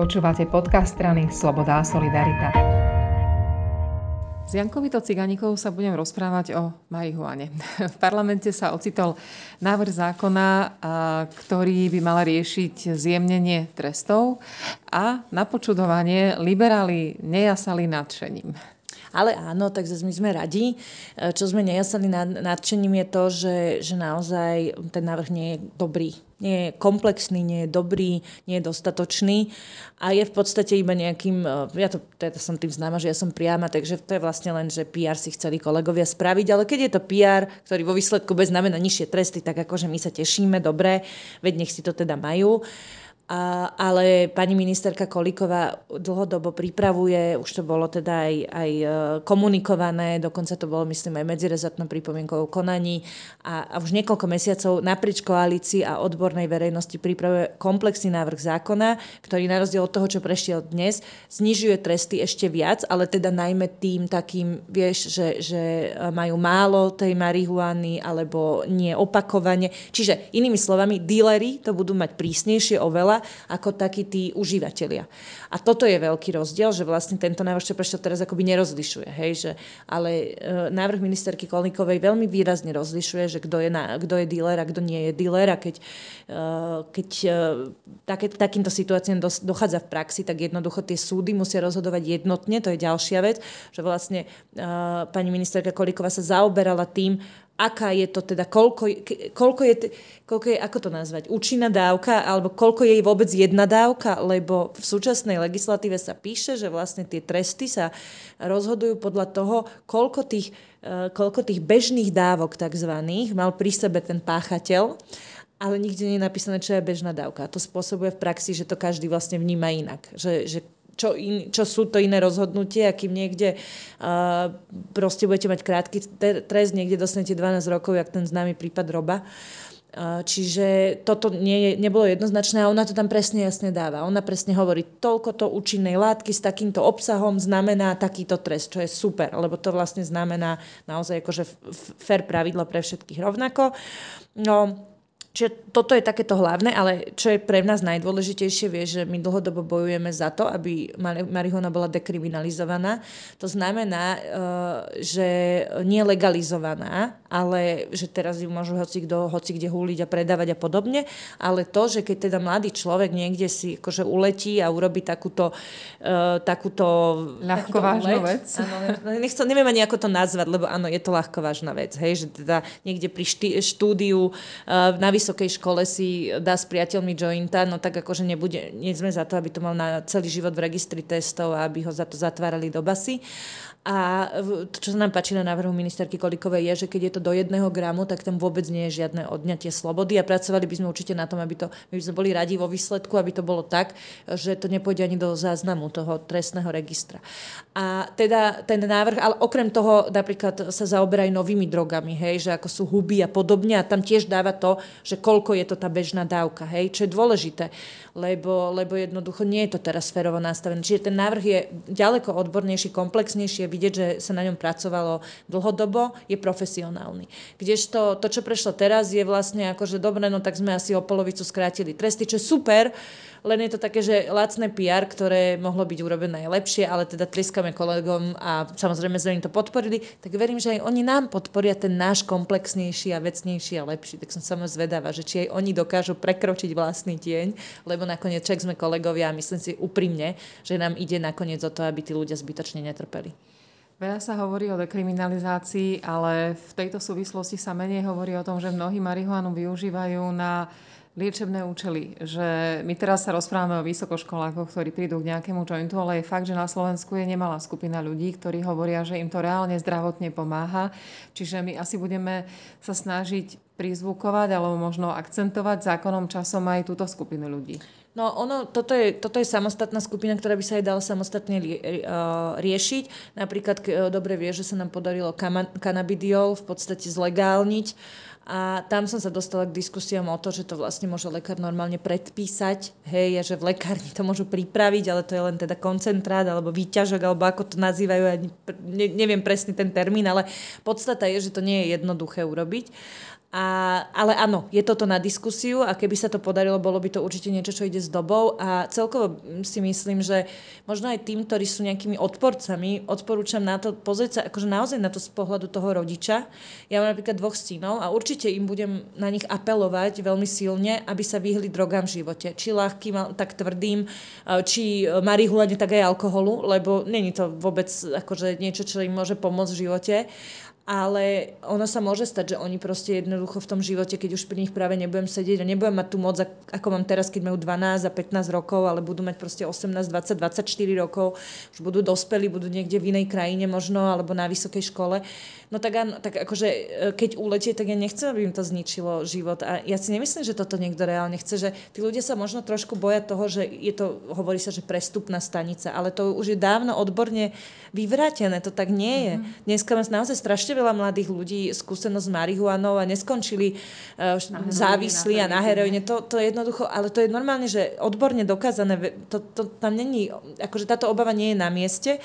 Počúvate podcast strany Sloboda a Solidarita. S Jankovito Ciganikou sa budem rozprávať o marihuane. V parlamente sa ocitol návrh zákona, ktorý by mal riešiť zjemnenie trestov a na počudovanie liberáli nejasali nadšením. Ale áno, tak my sme radi. Čo sme nejasali nadšením je to, že, že naozaj ten návrh nie je dobrý. Nie je komplexný, nie je dobrý, nie je dostatočný a je v podstate iba nejakým, e, ja to teda som tým známa, že ja som priama, takže to je vlastne len, že PR si chceli kolegovia spraviť, ale keď je to PR, ktorý vo výsledku bez znamená nižšie tresty, tak akože my sa tešíme, dobre, veď nech si to teda majú. A, ale pani ministerka Kolíková dlhodobo pripravuje, už to bolo teda aj, aj e, komunikované, dokonca to bolo myslím aj medzirezortnom pripomienkovou konaní a, a už niekoľko mesiacov naprieč koalícii a odbornej verejnosti pripravuje komplexný návrh zákona, ktorý na rozdiel od toho, čo prešiel dnes, znižuje tresty ešte viac, ale teda najmä tým takým, vieš, že, že majú málo tej marihuany alebo nie opakovane. Čiže inými slovami, dílery to budú mať prísnejšie oveľa ako takí tí užívateľia. A toto je veľký rozdiel, že vlastne tento návrh, čo prešiel teraz, akoby nerozlišuje. Hej, že, ale e, návrh ministerky Kolníkovej veľmi výrazne rozlišuje, že kto je, na, je dealer a kto nie je dealer a keď, e, keď e, také, takýmto situáciám dochádza v praxi, tak jednoducho tie súdy musia rozhodovať jednotne, to je ďalšia vec, že vlastne e, pani ministerka Kolíková sa zaoberala tým, aká je to teda, koľko, koľko, je, koľko je, ako to nazvať, účinná dávka, alebo koľko je vôbec jedna dávka, lebo v súčasnej legislatíve sa píše, že vlastne tie tresty sa rozhodujú podľa toho, koľko tých, e, koľko tých bežných dávok takzvaných mal pri sebe ten páchateľ ale nikde nie je napísané, čo je bežná dávka. A to spôsobuje v praxi, že to každý vlastne vníma inak. Že, že čo, in, čo sú to iné rozhodnutie a kým niekde uh, proste budete mať krátky trest, niekde dostanete 12 rokov, jak ten známy prípad Roba. Čiže toto nie nebolo jednoznačné a ona to tam presne jasne dáva. Ona presne hovorí, toľko to účinnej látky s takýmto obsahom znamená takýto trest, čo je super, lebo to vlastne znamená naozaj akože fair pravidlo pre všetkých rovnako. No, Čiže toto je takéto hlavné, ale čo je pre nás najdôležitejšie, vie, že my dlhodobo bojujeme za to, aby marihuana bola dekriminalizovaná. To znamená, eh, že nie legalizovaná, ale že teraz ju môžu hoci, kdo, hoci kde húliť a predávať a podobne, ale to, že keď teda mladý človek niekde si akože uletí a urobí takúto, uh, takúto ľahko vážnu vec. Áno, nechcem, neviem ani ako to nazvať, lebo áno, je to ľahko vážna vec, hej, že teda niekde pri štý, štúdiu uh, na vysokej škole si dá s priateľmi jointa, no tak akože nebude, nie sme za to, aby to mal na celý život v registri testov a aby ho za to zatvárali do basy. A čo sa nám páči na návrhu ministerky Kolikovej, je, že keď je to do jedného gramu, tak tam vôbec nie je žiadne odňatie slobody a pracovali by sme určite na tom, aby to, my by sme boli radi vo výsledku, aby to bolo tak, že to nepôjde ani do záznamu toho trestného registra. A teda ten návrh, ale okrem toho napríklad sa zaoberá aj novými drogami, hej, že ako sú huby a podobne a tam tiež dáva to, že koľko je to tá bežná dávka, hej, čo je dôležité, lebo, lebo jednoducho nie je to teraz sférovo nastavené. Čiže ten návrh je ďaleko odbornejší, komplexnejší, vidieť, že sa na ňom pracovalo dlhodobo, je profesionálny. Kdežto to, čo prešlo teraz, je vlastne ako, že dobre, no tak sme asi o polovicu skrátili tresty, čo je super, len je to také, že lacné PR, ktoré mohlo byť urobené lepšie, ale teda tlieskame kolegom a samozrejme sme im to podporili, tak verím, že aj oni nám podporia ten náš komplexnejší a vecnejší a lepší. Tak som samozrejme zvedáva, že či aj oni dokážu prekročiť vlastný tieň, lebo nakoniec čak sme kolegovia a myslím si úprimne, že nám ide nakoniec o to, aby tí ľudia zbytočne netrpeli. Veľa sa hovorí o dekriminalizácii, ale v tejto súvislosti sa menej hovorí o tom, že mnohí marihuanu využívajú na liečebné účely. Že my teraz sa rozprávame o vysokoškolákoch, ktorí prídu k nejakému jointu, ale je fakt, že na Slovensku je nemalá skupina ľudí, ktorí hovoria, že im to reálne zdravotne pomáha. Čiže my asi budeme sa snažiť prizvukovať alebo možno akcentovať zákonom časom aj túto skupinu ľudí. No ono, toto je, toto je samostatná skupina, ktorá by sa aj dala samostatne uh, riešiť. Napríklad uh, dobre vie, že sa nám podarilo kanabidiol v podstate zlegálniť a tam som sa dostala k diskusiám o to, že to vlastne môže lekár normálne predpísať, hej, a že v lekárni to môžu pripraviť, ale to je len teda koncentrát alebo výťažok, alebo ako to nazývajú, ja ne, neviem presne ten termín, ale podstata je, že to nie je jednoduché urobiť. A, ale áno, je toto na diskusiu a keby sa to podarilo, bolo by to určite niečo, čo ide s dobou a celkovo si myslím, že možno aj tým, ktorí sú nejakými odporcami, odporúčam na to pozrieť sa akože naozaj na to z pohľadu toho rodiča. Ja mám napríklad dvoch synov a určite im budem na nich apelovať veľmi silne, aby sa vyhli drogám v živote. Či ľahkým, tak tvrdým, či marihuane, tak aj alkoholu, lebo není to vôbec akože niečo, čo im môže pomôcť v živote ale ono sa môže stať, že oni proste jednoducho v tom živote, keď už pri nich práve nebudem sedieť a nebudem mať tú moc, ako mám teraz, keď majú 12 a 15 rokov, ale budú mať proste 18, 20, 24 rokov, už budú dospelí, budú niekde v inej krajine možno, alebo na vysokej škole. No tak, áno, tak akože e, keď uletie, tak ja nechcem, aby im to zničilo život. A ja si nemyslím, že toto niekto reálne chce, že tí ľudia sa možno trošku boja toho, že je to, hovorí sa, že prestupná stanica, ale to už je dávno odborne vyvrátené, to tak nie je. Mm-hmm. Dneska máme naozaj strašne veľa mladých ľudí skúsenosť s marihuanou a neskončili uh, závislí a na heroíne. To, to je jednoducho, ale to je normálne, že odborne dokázané, to, to tam není, akože táto obava nie je na mieste.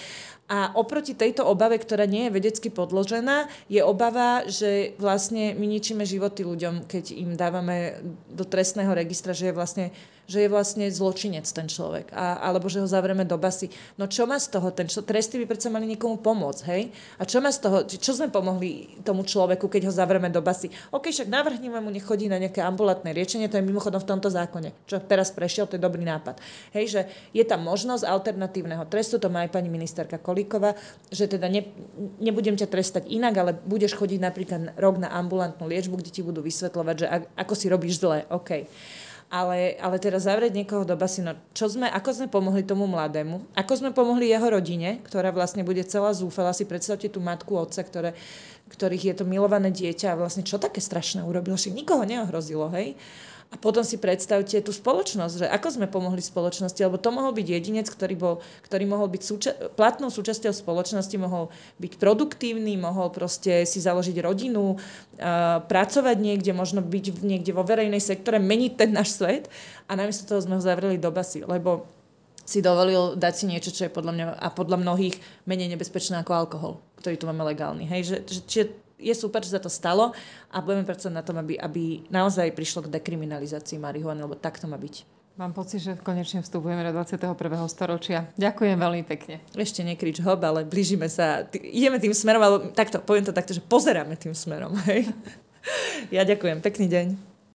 A oproti tejto obave, ktorá nie je vedecky podložená, je obava, že vlastne my ničíme životy ľuďom, keď im dávame do trestného registra, že je vlastne že je vlastne zločinec ten človek, a, alebo že ho zavrieme do basy. No čo má z toho? Ten čo, tresty by predsa mali niekomu pomôcť, hej? A čo má z toho? Čo sme pomohli tomu človeku, keď ho zavrieme do basy? OK, však navrhneme mu, nech chodí na nejaké ambulantné riečenie, to je mimochodom v tomto zákone, čo teraz prešiel, to je dobrý nápad. Hej, že je tam možnosť alternatívneho trestu, to má aj pani ministerka Kolíková, že teda ne, nebudem ťa trestať inak, ale budeš chodiť napríklad rok na ambulantnú liečbu, kde ti budú vysvetľovať, že ako si robíš zle. OK. Ale, ale teraz zavrieť niekoho do basy, no čo sme, ako sme pomohli tomu mladému, ako sme pomohli jeho rodine, ktorá vlastne bude celá zúfala, si predstavte tú matku, otca, ktoré, ktorých je to milované dieťa a vlastne čo také strašné urobil, však nikoho neohrozilo, hej. A potom si predstavte tú spoločnosť, že ako sme pomohli spoločnosti, lebo to mohol byť jedinec, ktorý, bol, ktorý mohol byť súča- platnou súčasťou spoločnosti, mohol byť produktívny, mohol proste si založiť rodinu, uh, pracovať niekde, možno byť niekde vo verejnej sektore, meniť ten náš svet a namiesto toho sme ho zavreli do basy, lebo si dovolil dať si niečo, čo je podľa mňa a podľa mnohých menej nebezpečné ako alkohol, ktorý tu máme legálny. Hej, že, že, čiže je super, že sa to stalo a budeme pracovať na tom, aby, aby naozaj prišlo k dekriminalizácii marihuany, lebo tak to má byť. Mám pocit, že konečne vstupujeme do 21. storočia. Ďakujem veľmi pekne. Ešte nekrič hob, ale blížime sa. Ideme tým smerom, alebo takto, poviem to takto, že pozeráme tým smerom. Hej? Ja ďakujem. Pekný deň.